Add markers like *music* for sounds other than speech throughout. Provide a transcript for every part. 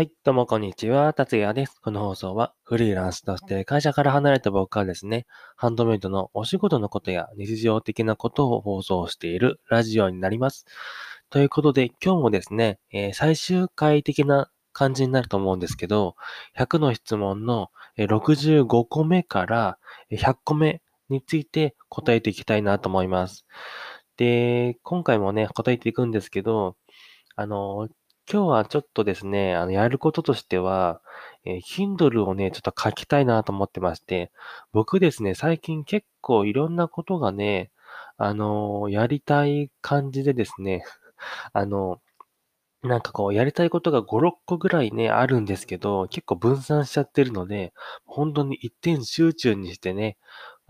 はい、どうもこんにちは、達也です。この放送はフリーランスとして会社から離れた僕がですね、ハンドメイドのお仕事のことや日常的なことを放送しているラジオになります。ということで今日もですね、えー、最終回的な感じになると思うんですけど、100の質問の65個目から100個目について答えていきたいなと思います。で、今回もね、答えていくんですけど、あの、今日はちょっとですね、あの、やることとしては、えー、Kindle をね、ちょっと書きたいなと思ってまして、僕ですね、最近結構いろんなことがね、あのーやりたい感じでですね、*laughs* あの、なんかこう、やりたいことが5、6個ぐらいね、あるんですけど、結構分散しちゃってるので、本当に一点集中にしてね、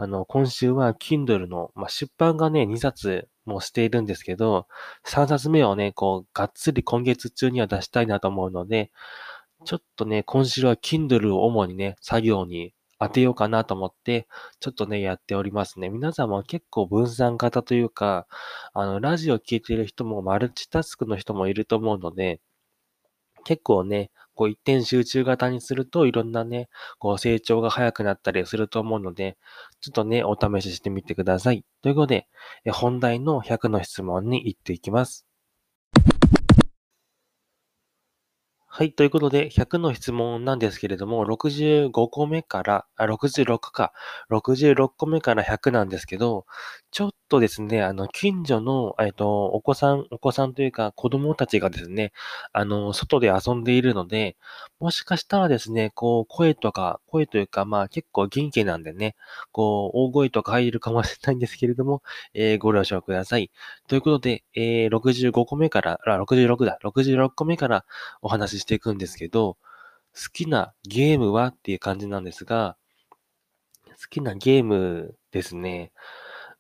あの、今週は Kindle の、まあ、出版がね、2冊もしているんですけど、3冊目をね、こう、がっつり今月中には出したいなと思うので、ちょっとね、今週は Kindle を主にね、作業に当てようかなと思って、ちょっとね、やっておりますね。皆さんも結構分散型というか、あの、ラジオ聴いてる人もマルチタスクの人もいると思うので、結構ね、こう一点集中型にするといろんなね、こう成長が早くなったりすると思うので、ちょっとね、お試ししてみてください。ということで、本題の100の質問に行っていきます。はい。ということで、100の質問なんですけれども、65個目から、あ、66か、66個目から100なんですけど、ちょっとですね、あの、近所の、えっと、お子さん、お子さんというか、子供たちがですね、あの、外で遊んでいるので、もしかしたらですね、こう、声とか、声というか、まあ、結構元気なんでね、こう、大声とか入るかもしれないんですけれども、えー、ご了承ください。ということで、えー、65個目から、あ、66だ、66個目からお話ししていくんですけど、好きなゲームはっていう感じなんですが、好きなゲームですね。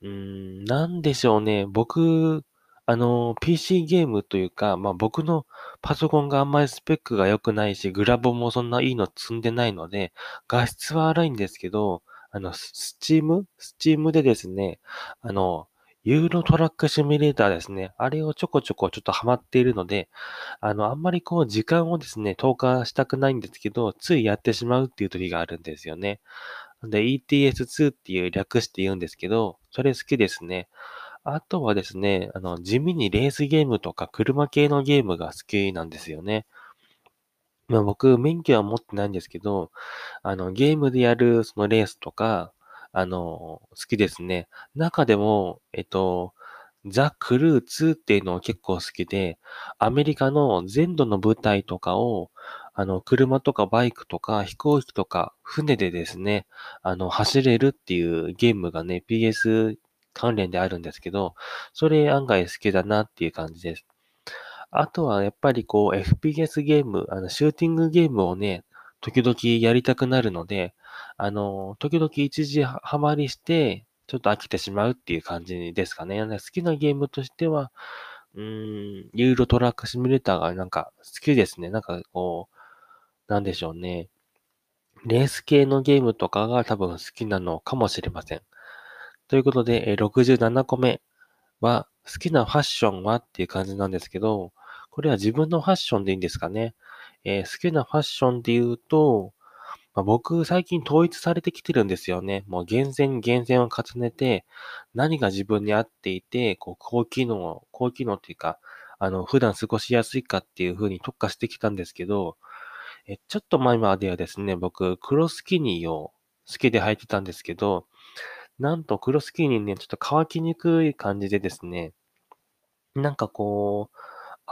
うーん、なんでしょうね。僕、あの、PC ゲームというか、まあ僕のパソコンがあんまりスペックが良くないし、グラボもそんないいの積んでないので、画質は荒いんですけど、あの、 Steam？Steam でですね、あの、 Euro Truck Simulator ですね。あれをちょこちょこちょっとハマっているので、あの、あんまりこう時間をですね、投下したくないんですけど、ついやってしまうっていう時があるんですよね。で、ETS2 っていう略して言うんですけど、それ好きですね。あとはですね、あの、地味にレースゲームとか車系のゲームが好きなんですよね。まあ僕、免許は持ってないんですけど、あの、ゲームでやるそのレースとか、あの、好きですね。中でも、えっと、ザ・クルー2っていうのを結構好きで、アメリカの全土の舞台とかを、あの、車とかバイクとか飛行機とか船でですね、あの、走れるっていうゲームがね、PS 関連であるんですけど、それ案外好きだなっていう感じです。あとはやっぱりこう FPS ゲーム、あの、シューティングゲームをね、時々やりたくなるので、あの、時々一時ハマりして、ちょっと飽きてしまうっていう感じですかね。好きなゲームとしては、うーん、ユーロトラックシミュレーターがなんか好きですね。なんかこう、なんでしょうね。レース系のゲームとかが多分好きなのかもしれません。ということで、67個目は、好きなファッションは？っていう感じなんですけど、これは自分のファッションでいいんですかね。えー、好きなファッションで言うと、まあ、僕、最近統一されてきてるんですよね。もう厳選厳選を重ねて、何が自分に合っていて、こう、高機能、高機能っていうか、あの、普段過ごしやすいかっていう風に特化してきたんですけど、え、ちょっと前まではですね、僕、黒スキニーを好きで履いてたんですけど、なんと黒スキニーね、ちょっと乾きにくい感じでですね、なんかこう、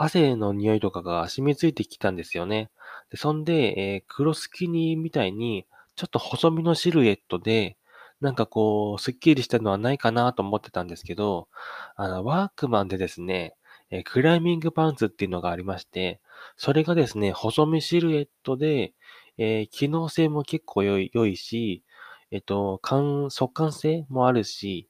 汗の匂いとかが染みついてきたんですよね。で、そんで、えー、黒スキニーみたいに、ちょっと細身のシルエットで、なんかこう、スッキリしたのはないかなと思ってたんですけど、あの、ワークマンでですね、えー、クライミングパンツっていうのがありまして、それがですね、細身シルエットで、えー、機能性も結構良い良いし、えっと、感速乾性もあるし、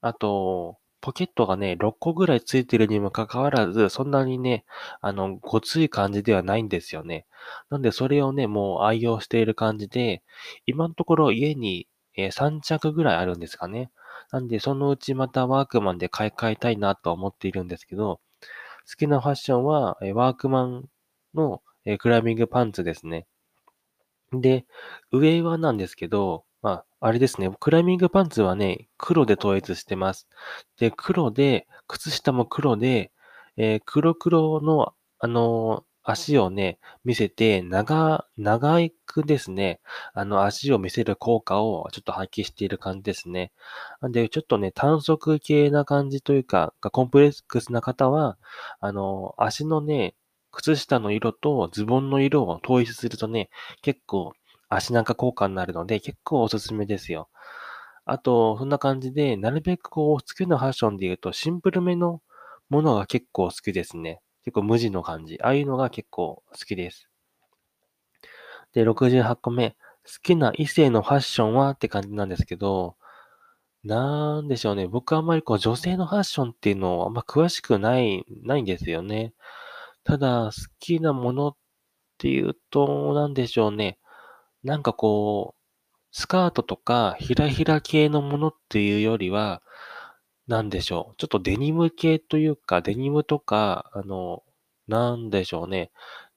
あと、ポケットがね、6個ぐらいついてるにもかかわらず、そんなにね、あの、ごつい感じではないんですよね。なんで、それをね、もう愛用している感じで、今のところ家に、えー、3着ぐらいあるんですかね。なんで、そのうちまたワークマンで買い替えたいなと思っているんですけど、好きなファッションは、えー、ワークマンの、えー、クライミングパンツですね。で、上はなんですけど、まあ、あれですね。クライミングパンツはね、黒で統一してます。で、黒で、靴下も黒で、えー、黒黒の、あのー、足をね、見せて、長、長くですね、あの、足を見せる効果をちょっと発揮している感じですね。で、ちょっとね、短足系な感じというか、コンプレックスな方は、あの、足のね、靴下の色とズボンの色を統一するとね、結構足なんか効果になるので、結構おすすめですよ。あと、そんな感じで、なるべくこう、好きなファッションで言うと、シンプルめのものが結構好きですね。結構無地の感じ。ああいうのが結構好きです。で、68個目。好きな異性のファッションはって感じなんですけど、なんでしょうね。僕あんまりこう女性のファッションっていうのをあんま詳しくない、ないんですよね。ただ、好きなものっていうと、なんでしょうね。なんかこう、スカートとかひらひら系のものっていうよりは、なんでしょう。ちょっとデニム系というか、デニムとか、あの、なんでしょうね。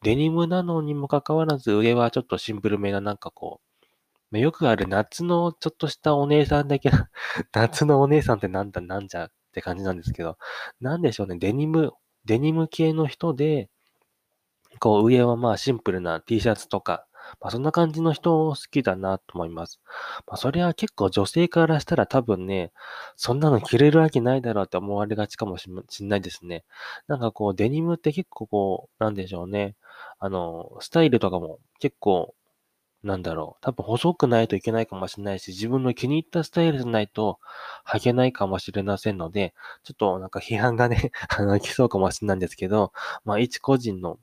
デニムなのにもかかわらず、上はちょっとシンプルめな、なんかこう、よくある夏のちょっとしたお姉さんだけ *laughs* 夏のお姉さんってなんだなんじゃって感じなんですけど、なんでしょうね。デニム、デニム系の人で、こう上はまあシンプルな T シャツとか、まあそんな感じの人を好きだなと思います。まあそれは結構女性からしたら多分ね、そんなの着れるわけないだろうって思われがちかもしんないですね。なんかこうデニムって結構こう、なんでしょうね。あの、スタイルとかも結構なんだろう。多分細くないといけないかもしれないし、自分の気に入ったスタイルじゃないと履けないかもしれませんので、ちょっとなんか批判がね、*laughs* あの、来そうかもしれないんですけど、まあ一個人の、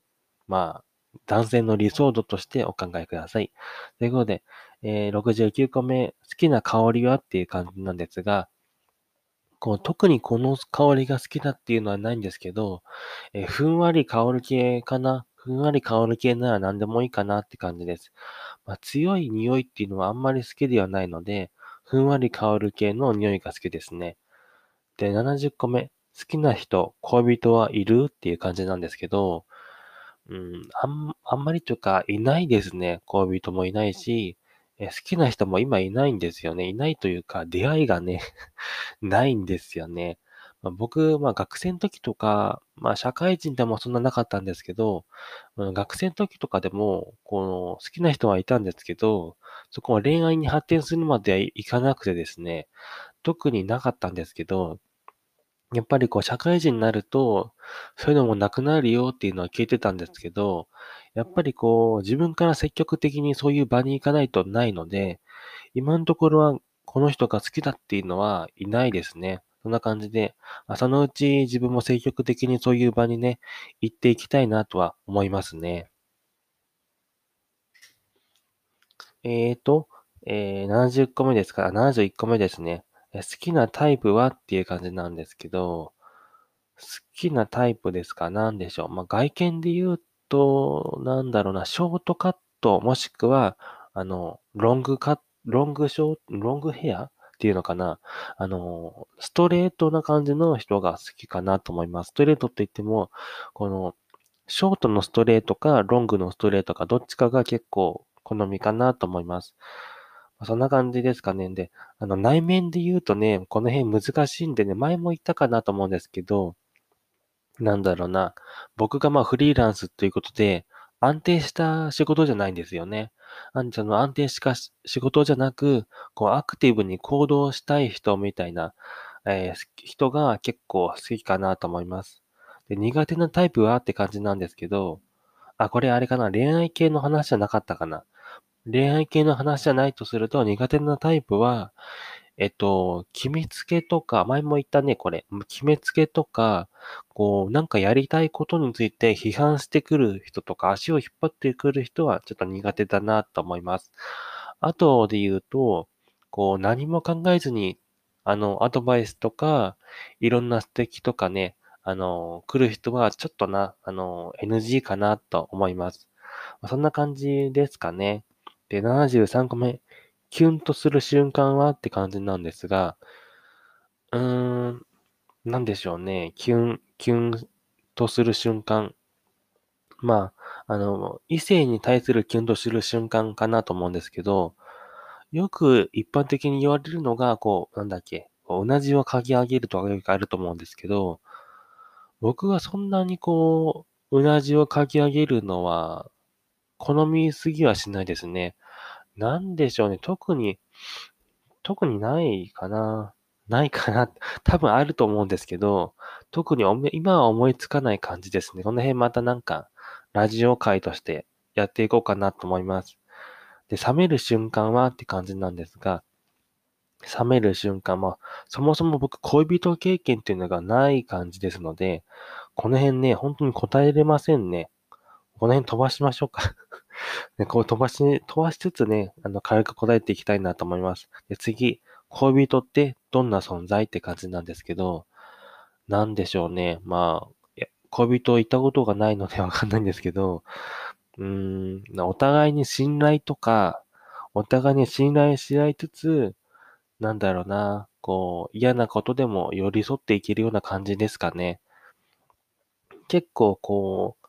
まあ、男性の理想度としてお考えください。ということで、えー、69個目、好きな香りはっていう感じなんですが、こう特にこの香りが好きだっていうのはないんですけど、えー、ふんわり香る系かな？ふんわり香る系なら何でもいいかなって感じです。まあ、強い匂いっていうのはあんまり好きではないので、ふんわり香る系の匂いが好きですね。で、70個目。好きな人、恋人はいる？っていう感じなんですけど、うん、あん、あんまりというか、いないですね。恋人もいないし、え好きな人も今いないんですよね。いないというか、出会いがね *laughs* ないんですよね。まあ、僕、まあ学生の時とか、まあ社会人でもそんななかったんですけど、うん、学生の時とかでも、この好きな人はいたんですけど、そこは恋愛に発展するまではいかなくてですね、特になかったんですけど、やっぱりこう社会人になると、そういうのもなくなるよっていうのは聞いてたんですけど、やっぱりこう自分から積極的にそういう場に行かないとないので、今のところはこの人が好きだっていうのはいないですね。そんな感じで、そのうち自分も積極的にそういう場にね、行っていきたいなとは思いますね。えーと、えー、70個目ですか？ら、71個目ですね。好きなタイプはっていう感じなんですけど、好きなタイプですか？何でしょう？まあ、外見で言うと、なんだろうな、ショートカット、もしくは、あの、ロングカット、ロングショート、ロングヘアっていうのかな？あの、ストレートな感じの人が好きかなと思います。ストレートって言っても、この、ショートのストレートか、ロングのストレートか、どっちかが結構好みかなと思います。そんな感じですかね。で、あの、内面で言うとね、この辺難しいんでね、前も言ったかなと思うんですけど、なんだろうな。僕がまあフリーランスということで、安定した仕事じゃないんですよね。その安定した仕事じゃなく、こうアクティブに行動したい人みたいな、えー、人が結構好きかなと思います。で、苦手なタイプはって感じなんですけど、あ、これあれかな恋愛系の話じゃなかったかな恋愛系の話じゃないとすると、苦手なタイプは、えっと、決めつけとか、前も言ったね、これ。決めつけとか、こう、なんかやりたいことについて批判してくる人とか、足を引っ張ってくる人はちょっと苦手だなと思います。あとで言うと、こう、何も考えずに、あの、アドバイスとか、いろんな指摘とかね、あの、来る人はちょっとな、あの、NG かなと思います。そんな感じですかね。で、73個目。キュンとする瞬間はって感じなんですが、うーん、なんでしょうね。キュン、キュンとする瞬間。まああの、異性に対するキュンとする瞬間かなと思うんですけど、よく一般的に言われるのが、こう、なんだっけ、こううなじを嗅ぎ上げるとかよくあると思うんですけど、僕はそんなにこう、うなじを嗅ぎ上げるのは、好みすぎはしないですね。なんでしょうね。特に、特にないかな。ないかな。*laughs* 多分あると思うんですけど、特に今は思いつかない感じですね。この辺またなんか、ラジオ会としてやっていこうかなと思います。で、冷める瞬間はって感じなんですが、冷める瞬間は、そもそも僕恋人経験っていうのがない感じですので、この辺ね、本当に答えれませんね。この辺飛ばしましょうかね、こう飛ばし、飛ばしつつね、あの、軽く答えていきたいなと思います。で、次、恋人ってどんな存在って感じなんですけど、なんでしょうね。まあ、恋人いたことがないので *laughs* わかんないんですけど、うーん、お互いに信頼とか、お互いに信頼し合いつつ、なんだろうな、こう、嫌なことでも寄り添っていけるような感じですかね。結構こう、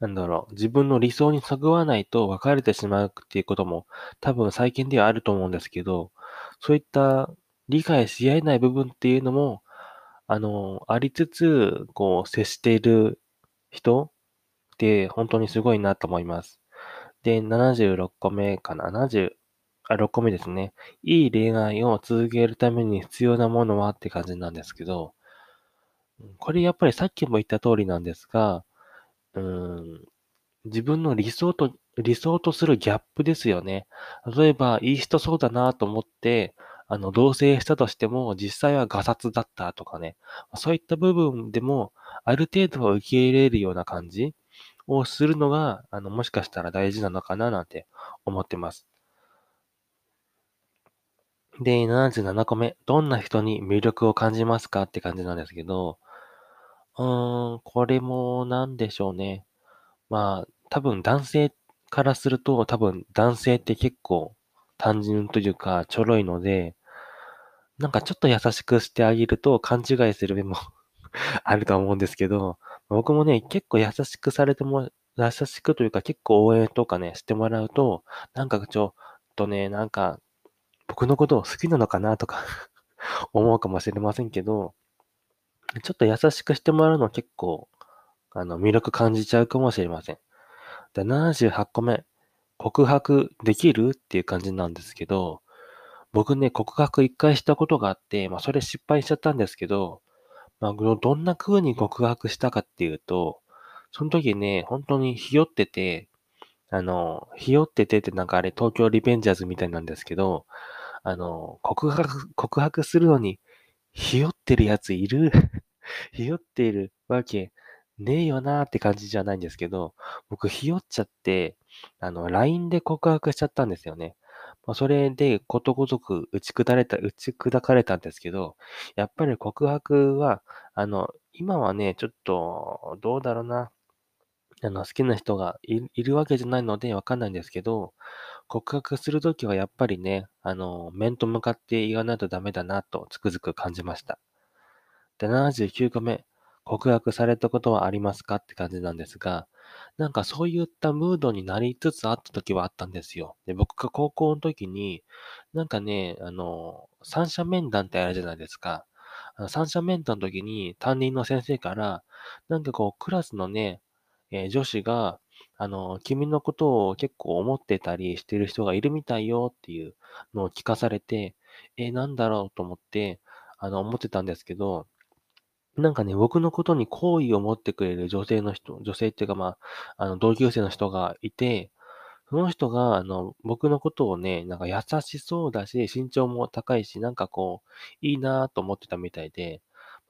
なんだろう、自分の理想にそぐわないと別れてしまうっていうことも多分最近ではあると思うんですけど、そういった理解し合えない部分っていうのも、あの、ありつつ、こう、接している人って本当にすごいなと思います。で、76個目かな ?70、あ、6個目ですね。いい恋愛を続けるために必要なものはって感じなんですけど、これやっぱりさっきも言った通りなんですが、うん、自分の理想と、理想とするギャップですよね。例えば、いい人そうだなと思って、あの、同棲したとしても、実際はガサツだったとかね。そういった部分でも、ある程度は受け入れるような感じをするのが、あの、もしかしたら大事なのかななんて思ってます。で、77個目。どんな人に魅力を感じますかって感じなんですけど、うーん、これもなんでしょうね。まあ、多分男性からすると、多分男性って結構単純というかちょろいので、なんかちょっと優しくしてあげると勘違いする面も *laughs* あると思うんですけど、僕もね、結構優しくされても、優しくというか結構応援とかね、してもらうと、なんかちょっとね、なんか僕のことを好きなのかなとか *laughs* 思うかもしれませんけど、ちょっと優しくしてもらうの結構、あの、魅力感じちゃうかもしれません。で、78個目。告白できるっていう感じなんですけど、僕ね、告白一回したことがあって、まあ、それ失敗しちゃったんですけど、まあ、どんな風に告白したかっていうと、その時ね、本当にひよってて、あの、ひよっててってなんかあれ、東京リベンジャーズみたいなんですけど、あの、告白、告白するのに、ひよってるやついる？*laughs* ひよっているわけねえよなーって感じじゃないんですけど、僕ひよっちゃって、あの、LINE で告白しちゃったんですよね。まあ、それでことごとく打ち砕れた、打ち砕かれたんですけど、やっぱり告白は、あの、今はね、ちょっと、どうだろうな。あの、好きな人がいいるわけじゃないのでわかんないんですけど、告白するときはやっぱりね、あの、面と向かって言わないとダメだなとつくづく感じました。で、79個目。告白されたことはありますかって感じなんですが、なんかそういったムードになりつつあった時はあったんですよ。で、僕が高校の時に、なんかね、あの、三者面談ってあるじゃないですか。あの三者面談の時に担任の先生から、なんかこう、クラスのね、えー女子が、あの、君のことを結構思ってたりしてる人がいるみたいよっていうのを聞かされて、えなんだろうと思って、あの、思ってたんですけど、なんかね、僕のことに好意を持ってくれる女性の人、女性っていうか、まあ、あの、同級生の人がいて、その人が、あの、僕のことをね、なんか優しそうだし、身長も高いし、なんかこう、いいなぁと思ってたみたいで、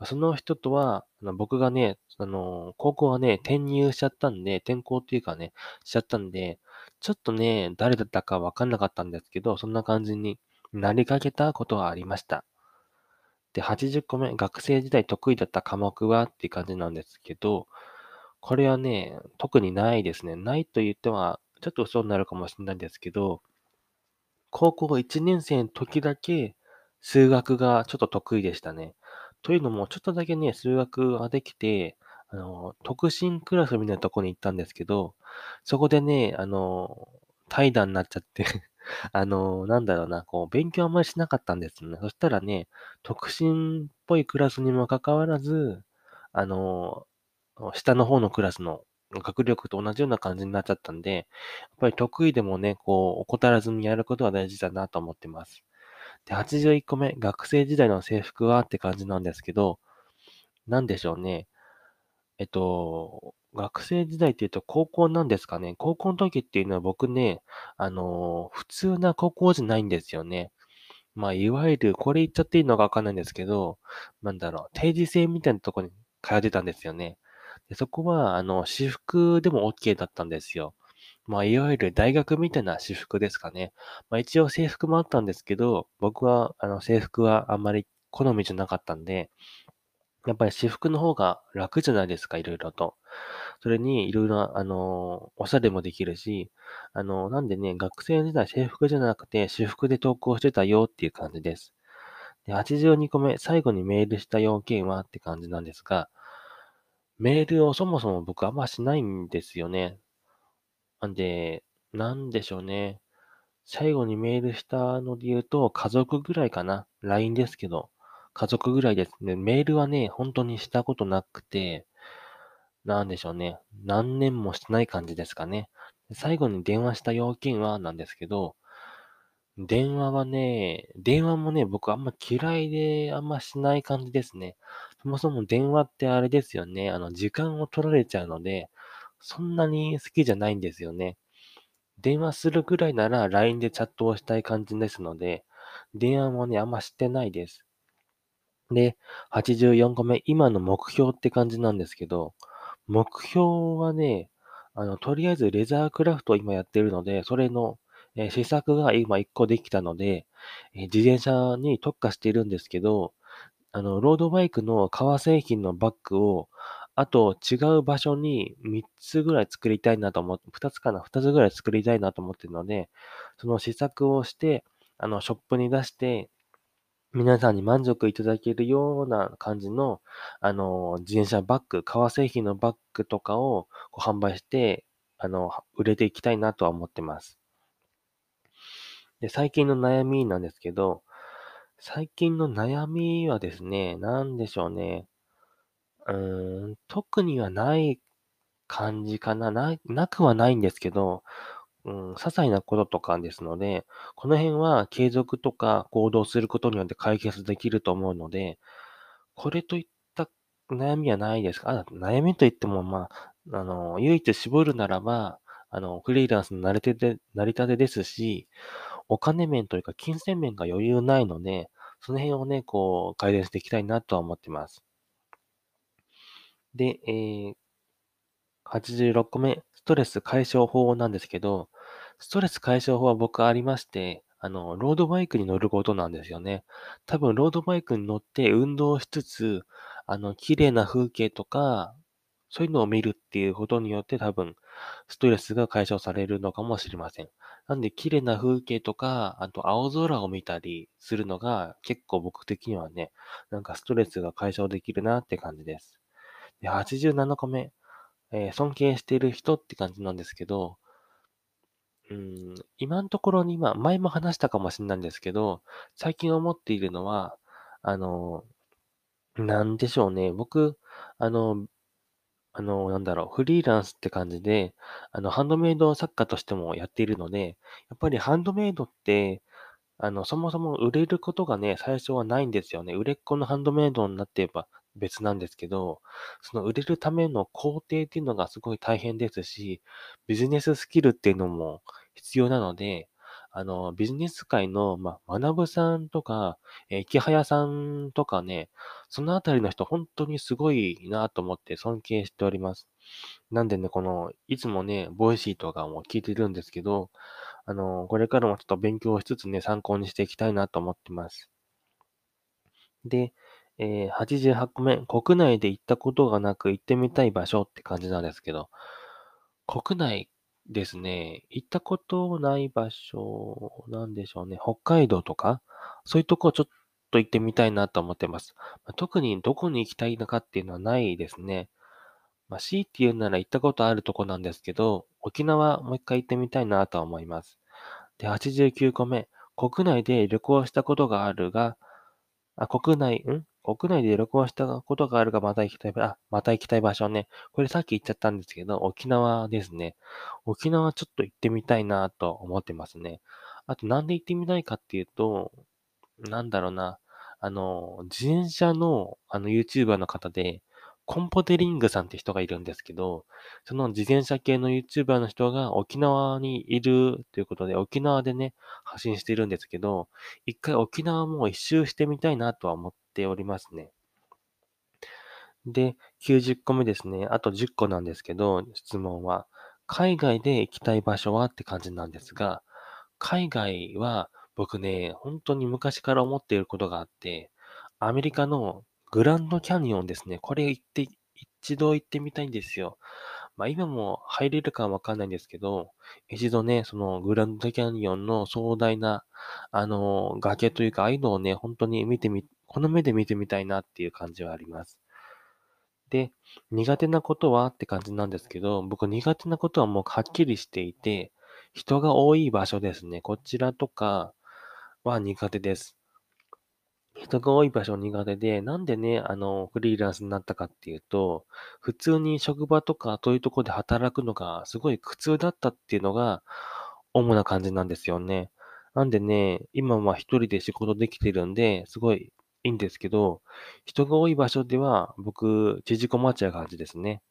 その人とは、僕がね、あの、高校はね、転入しちゃったんで、転校っていうかね、しちゃったんで、ちょっとね、誰だったかわかんなかったんですけど、そんな感じになりかけたことはありました。で、80個目、学生時代得意だった科目はっていう感じなんですけど、これはね、特にないですね。ないと言っては、ちょっと嘘になるかもしれないんですけど、高校1年生の時だけ数学がちょっと得意でしたね。というのも、ちょっとだけね、数学ができて、あの、特進クラスみたいなとこに行ったんですけど、そこでね、あの、怠惰になっちゃって *laughs* あの、なんだろうな、こう、勉強あんまりしなかったんですね。そしたらね、特進っぽいクラスにもかかわらず、あの、下の方のクラスの学力と同じような感じになっちゃったんで、やっぱり得意でもね、こう、怠らずにやることが大事だなと思ってます。で、81個目、学生時代の制服はって感じなんですけど、なんでしょうね。えっと、学生時代って言うと高校なんですかね。高校の時っていうのは僕ね、あの、普通な高校じゃないんですよね。まあ、いわゆる、これ言っちゃっていいのかわかんないんですけど、なんだろう、定時制みたいなとこに通ってたんですよね。でそこは、あの、私服でも OK だったんですよ。まあ、いわゆる大学みたいな私服ですかね。まあ、一応制服もあったんですけど、僕は、あの、制服はあんまり好みじゃなかったんで、やっぱり私服の方が楽じゃないですか、いろいろと。それに、いろいろ、あの、おしゃれもできるし、あの、なんでね、学生時代制服じゃなくて、私服で登校してたよっていう感じです。で、82個目、最後にメールした要件はって感じなんですが、メールをそもそも僕あんましないんですよね。なんで、なんでしょうね。最後にメールしたので言うと、家族ぐらいかな。LINE ですけど。家族ぐらいですね。メールはね、本当にしたことなくて、なんでしょうね。何年もしてない感じですかね。最後に電話した要件はなんですけど、電話はね、電話もね、僕あんま嫌いであんましない感じですね。そもそも電話ってあれですよね。あの、時間を取られちゃうので、そんなに好きじゃないんですよね。電話するぐらいなら LINE でチャットをしたい感じですので、電話もね、あんましてないです。で、84個目、今の目標って感じなんですけど、目標はね、あの、とりあえずレザークラフトを今やってるので、それの、えー試作が今1個できたので、えー自転車に特化しているんですけど、あの、ロードバイクの革製品のバッグを、あと違う場所に3つぐらい作りたいなと思って、2つかな ?2 つぐらい作りたいなと思ってるので、その試作をして、あの、ショップに出して、皆さんに満足いただけるような感じの、あの、自転車バッグ、革製品のバッグとかをこう販売して、あの、売れていきたいなとは思ってます。で、最近の悩みなんですけど、最近の悩みはですね、なんでしょうね。うーん、特にはない感じかな。ななくはないんですけど、うん、些細なこととかですので、この辺は継続とか行動することによって解決できると思うので、これといった悩みはないですか、悩みといっても、まあ、あの、唯一絞るならば、あの、フリーランスの成り手で、成り立てですし、お金面というか金銭面が余裕ないので、その辺をね、こう、改善していきたいなとは思ってます。で、えー、86個目、ストレス解消法なんですけど、ストレス解消法は僕ありまして、あの、ロードバイクに乗ることなんですよね。多分、ロードバイクに乗って運動しつつ、あの、綺麗な風景とか、そういうのを見るっていうことによって多分、ストレスが解消されるのかもしれません。なんで、綺麗な風景とか、あと青空を見たりするのが結構僕的にはね、なんかストレスが解消できるなって感じです。で、87個目。えー尊敬している人って感じなんですけど、うん、今のところに、まあ、前も話したかもしれないんですけど、最近思っているのは、あの、なんでしょうね。僕、あの、あの、なんだろう、フリーランスって感じで、あの、ハンドメイド作家としてもやっているので、やっぱりハンドメイドって、あの、そもそも売れることがね、最初はないんですよね。売れっ子のハンドメイドになってば別なんですけど、その売れるための工程っていうのがすごい大変ですし、ビジネススキルっていうのも必要なので、あの、ビジネス界の、まあ、マナブさんとか、えー、イケハヤさんとかね、そのあたりの人、本当にすごいなと思って尊敬しております。なんでね、この、いつもね、 Voicy とかも聞いてるんですけど、あの、これからもちょっと勉強しつつね、参考にしていきたいなと思ってます。で、えー、88個目、国内で行ったことがなく行ってみたい場所って感じなんですけど、国内ですね、行ったことない場所なんでしょうね。北海道とか、そういうとこちょっと行ってみたいなと思ってます。まあ特にどこに行きたいのかっていうのはないですね。まあ、強いて言うなら行ったことあるとこなんですけど、沖縄もう一回行ってみたいなと思います。で、89個目。国内で旅行したことがあるが、あ、国内、ん？国内で旅行したことがあるが、また行きたい、あ、また行きたい場所ね。これさっき言っちゃったんですけど、沖縄ですね。沖縄ちょっと行ってみたいなと思ってますね。あと、なんで行ってみたいかっていうと、なんだろうな。あの、自転車の、あの、YouTuber の方で、コンポテリングさんって人がいるんですけど、その自転車系の YouTuber の人が沖縄にいるということで、沖縄でね、発信しているんですけど、一回沖縄も一周してみたいなとは思っておりますね。で、90個目ですね。あと10個なんですけど、質問は、海外で行きたい場所はって感じなんですが、海外は僕ね、本当に昔から思っていることがあって、アメリカのグランドキャニオンですね。これ行って、一度行ってみたいんですよ。まあ今も入れるかわかんないんですけど、一度ね、そのグランドキャニオンの壮大な、あの、崖というか、ああいうのをね、本当に見てみ、この目で見てみたいなっていう感じはあります。で、苦手なことはって感じなんですけど、僕苦手なことはもうはっきりしていて、人が多い場所ですね。こちらとかは苦手です。人が多い場所苦手で、なんでね、あの、フリーランスになったかっていうと、普通に職場とかそういうとこで働くのがすごい苦痛だったっていうのが主な感じなんですよね。なんでね、今は一人で仕事できてるんで、すごいいいんですけど、人が多い場所では僕、縮こまっちゃう感じですね。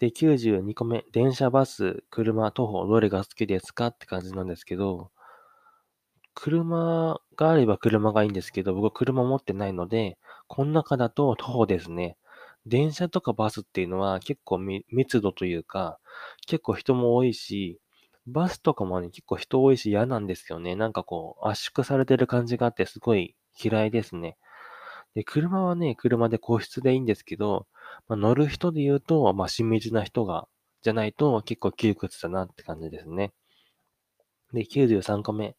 で、92個目、電車、バス、車、徒歩、どれが好きですかって感じなんですけど、車があれば車がいいんですけど、僕は車持ってないので、この中だと徒歩ですね。電車とかバスっていうのは結構密度というか、結構人も多いし、バスとかもね、結構人多いし嫌なんですよね。なんかこう、圧縮されてる感じがあってすごい嫌いですね。で、車はね、車で個室でいいんですけど、まあ、乗る人で言うと、まあ、親密な人が、じゃないと結構窮屈だなって感じですね。で、93個目。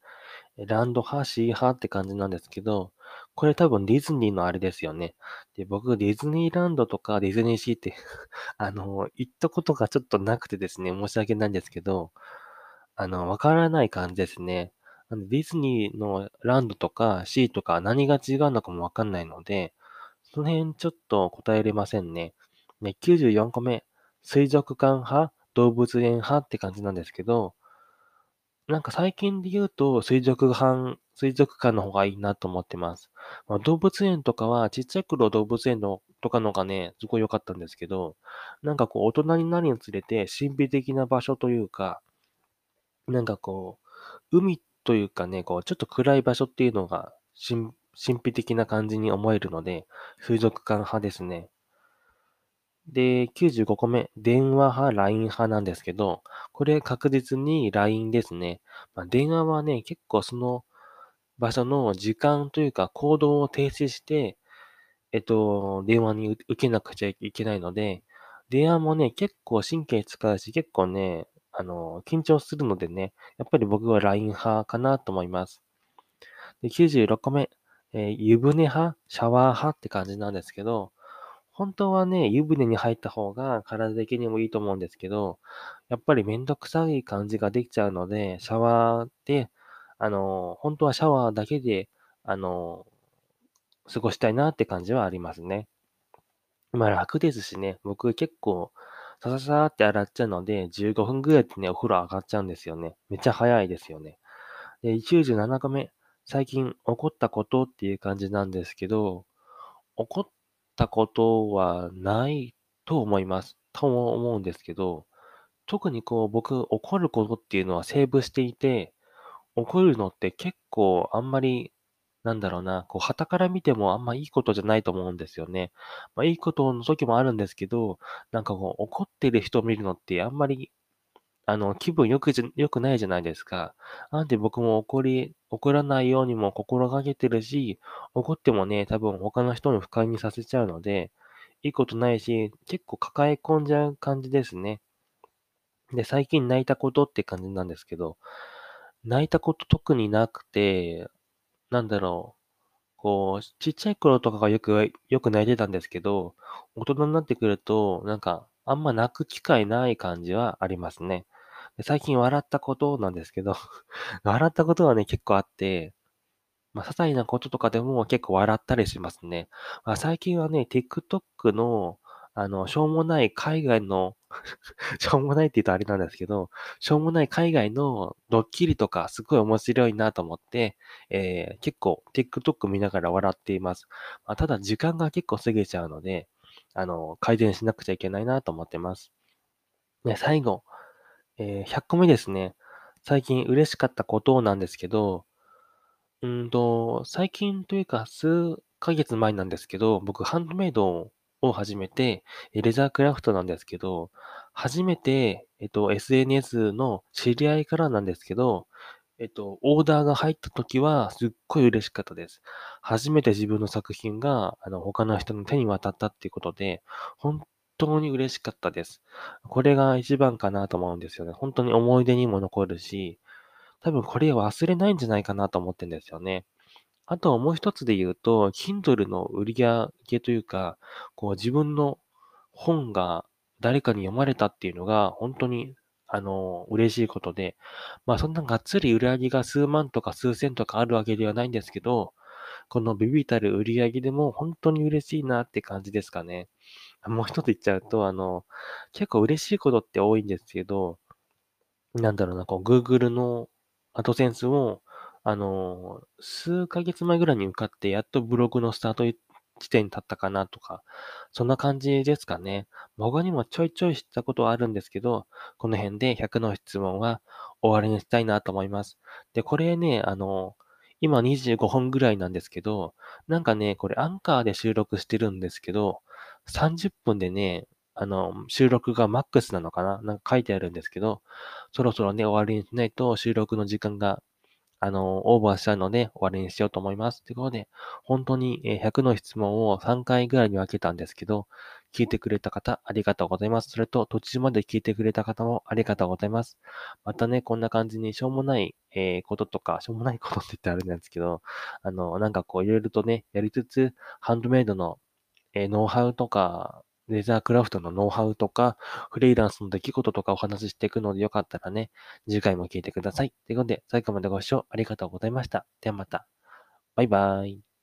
ランド派、シー派って感じなんですけど、これ多分ディズニーのあれですよね。で、僕、ディズニーランドとかディズニーシーって *laughs* あの、行ったことがちょっとなくてですね、申し訳ないんですけど、あの、わからない感じですね。ディズニーのランドとかシーとか何が違うのかもわかんないので、その辺ちょっと答えれませんね。ね、94個目。水族館派動物園派って感じなんですけど、なんか最近で言うと、水族館、水族館の方がいいなと思ってます。まあ、動物園とかは、ちっちゃい頃動物園のとかのがね、すごい良かったんですけど、なんかこう、大人になるにつれて、神秘的な場所というか、なんかこう、海というかね、こう、ちょっと暗い場所っていうのが、神秘的な感じに思えるので、水族館派ですね。で、95個目、電話派、LINE 派なんですけど、これ確実に LINE ですね。まあ、電話はね、結構その場所の時間というか行動を停止して、えっと、電話に受けなくちゃいけないので、電話もね、結構神経使うし、結構ね、あの、緊張するのでね、やっぱり僕は LINE 派かなと思います。で、96個目、えー、湯船派、シャワー派って感じなんですけど、本当はね、湯船に入った方が体的にもいいと思うんですけど、やっぱりめんどくさい感じができちゃうので、シャワーで、あの、本当はシャワーだけで、あの、過ごしたいなって感じはありますね。まあ楽ですしね、僕結構、さささって洗っちゃうので、15分ぐらいでね、お風呂上がっちゃうんですよね。めっちゃ早いですよね。で、97個目。最近起こったことっていう感じなんですけど、起こったことはないと思います。と思うんですけど、特にこう僕怒ることっていうのはセーブしていて、怒るのって結構あんまり、なんだろうな、こう旗から見てもあんまいいことじゃないと思うんですよね。まあいいことの時もあるんですけど、なんかこう怒ってる人を見るのってあんまりあの、気分良くじゃ、良くないじゃないですか。なんで僕も怒り、怒らないようにも心がけてるし、怒ってもね、多分他の人に不快にさせちゃうので、いいことないし、結構抱え込んじゃう感じですね。で、最近泣いたことって感じなんですけど、泣いたこと特になくて、なんだろう、こう、ちっちゃい頃とかがよくよく泣いてたんですけど、大人になってくると、なんか、あんま泣く機会ない感じはありますね。最近笑ったことなんですけど、*laughs* 笑ったことはね、結構あって、まあ、些細なこととかでも結構笑ったりしますね。まあ、最近はね、TikTok の、あの、しょうもない海外の *laughs* しょうもないって言うとあれなんですけど、しょうもない海外のドッキリとかすごい面白いなと思って、えー、結構 TikTok 見ながら笑っています。まあ、ただ時間が結構過ぎちゃうので、あの、改善しなくちゃいけないなと思ってます。で、最後、えー、100個目ですね。最近嬉しかったことなんですけど、うんと、最近というか、数ヶ月前なんですけど、僕、ハンドメイドをを始めて、レザークラフトなんですけど、初めて、えっと、SNS の知り合いからなんですけど、えっと、オーダーが入った時はすっごい嬉しかったです。初めて自分の作品が、あの、他の人の手に渡ったっていうことで、本当に嬉しかったです。これが一番かなと思うんですよね。本当に思い出にも残るし、多分これ忘れないんじゃないかなと思ってんですよね。あとはもう一つで言うと、Kindle の売り上げというか、こう自分の本が誰かに読まれたっていうのが本当に、あの、嬉しいことで、まあそんながっつり売り上げが数万とか数千とかあるわけではないんですけど、このビビたる売り上げでも本当に嬉しいなって感じですかね。もう一つ言っちゃうと、あの、結構嬉しいことって多いんですけど、なんだろうな、こう Google のアドセンスを、あの、数ヶ月前ぐらいに受かって、やっとブログのスタート地点に立ったかなとか、そんな感じですかね。他にもちょいちょい知ったことはあるんですけど、この辺で100の質問は終わりにしたいなと思います。で、これね、あの、今25本ぐらいなんですけど、なんかね、これアンカーで収録してるんですけど、30分でね、あの、収録がマックスなのかな？なんか書いてあるんですけど、そろそろね、終わりにしないと収録の時間が、あの、オーバーしちゃうので終わりにしようと思います。ということで、本当に100の質問を3回ぐらいに分けたんですけど、聞いてくれた方、ありがとうございます。それと、途中まで聞いてくれた方もありがとうございます。またね、こんな感じにしょうもない、え、こととか、しょうもないことって言ったらあれなんですけど、あの、なんかこう、いろいろとね、やりつつ、ハンドメイドの、え、ノウハウとか、レザークラフトのノウハウとか、フリーランスの出来事とかお話ししていくのでよかったらね、次回も聞いてください。ということで、最後までご視聴ありがとうございました。ではまた。バイバーイ。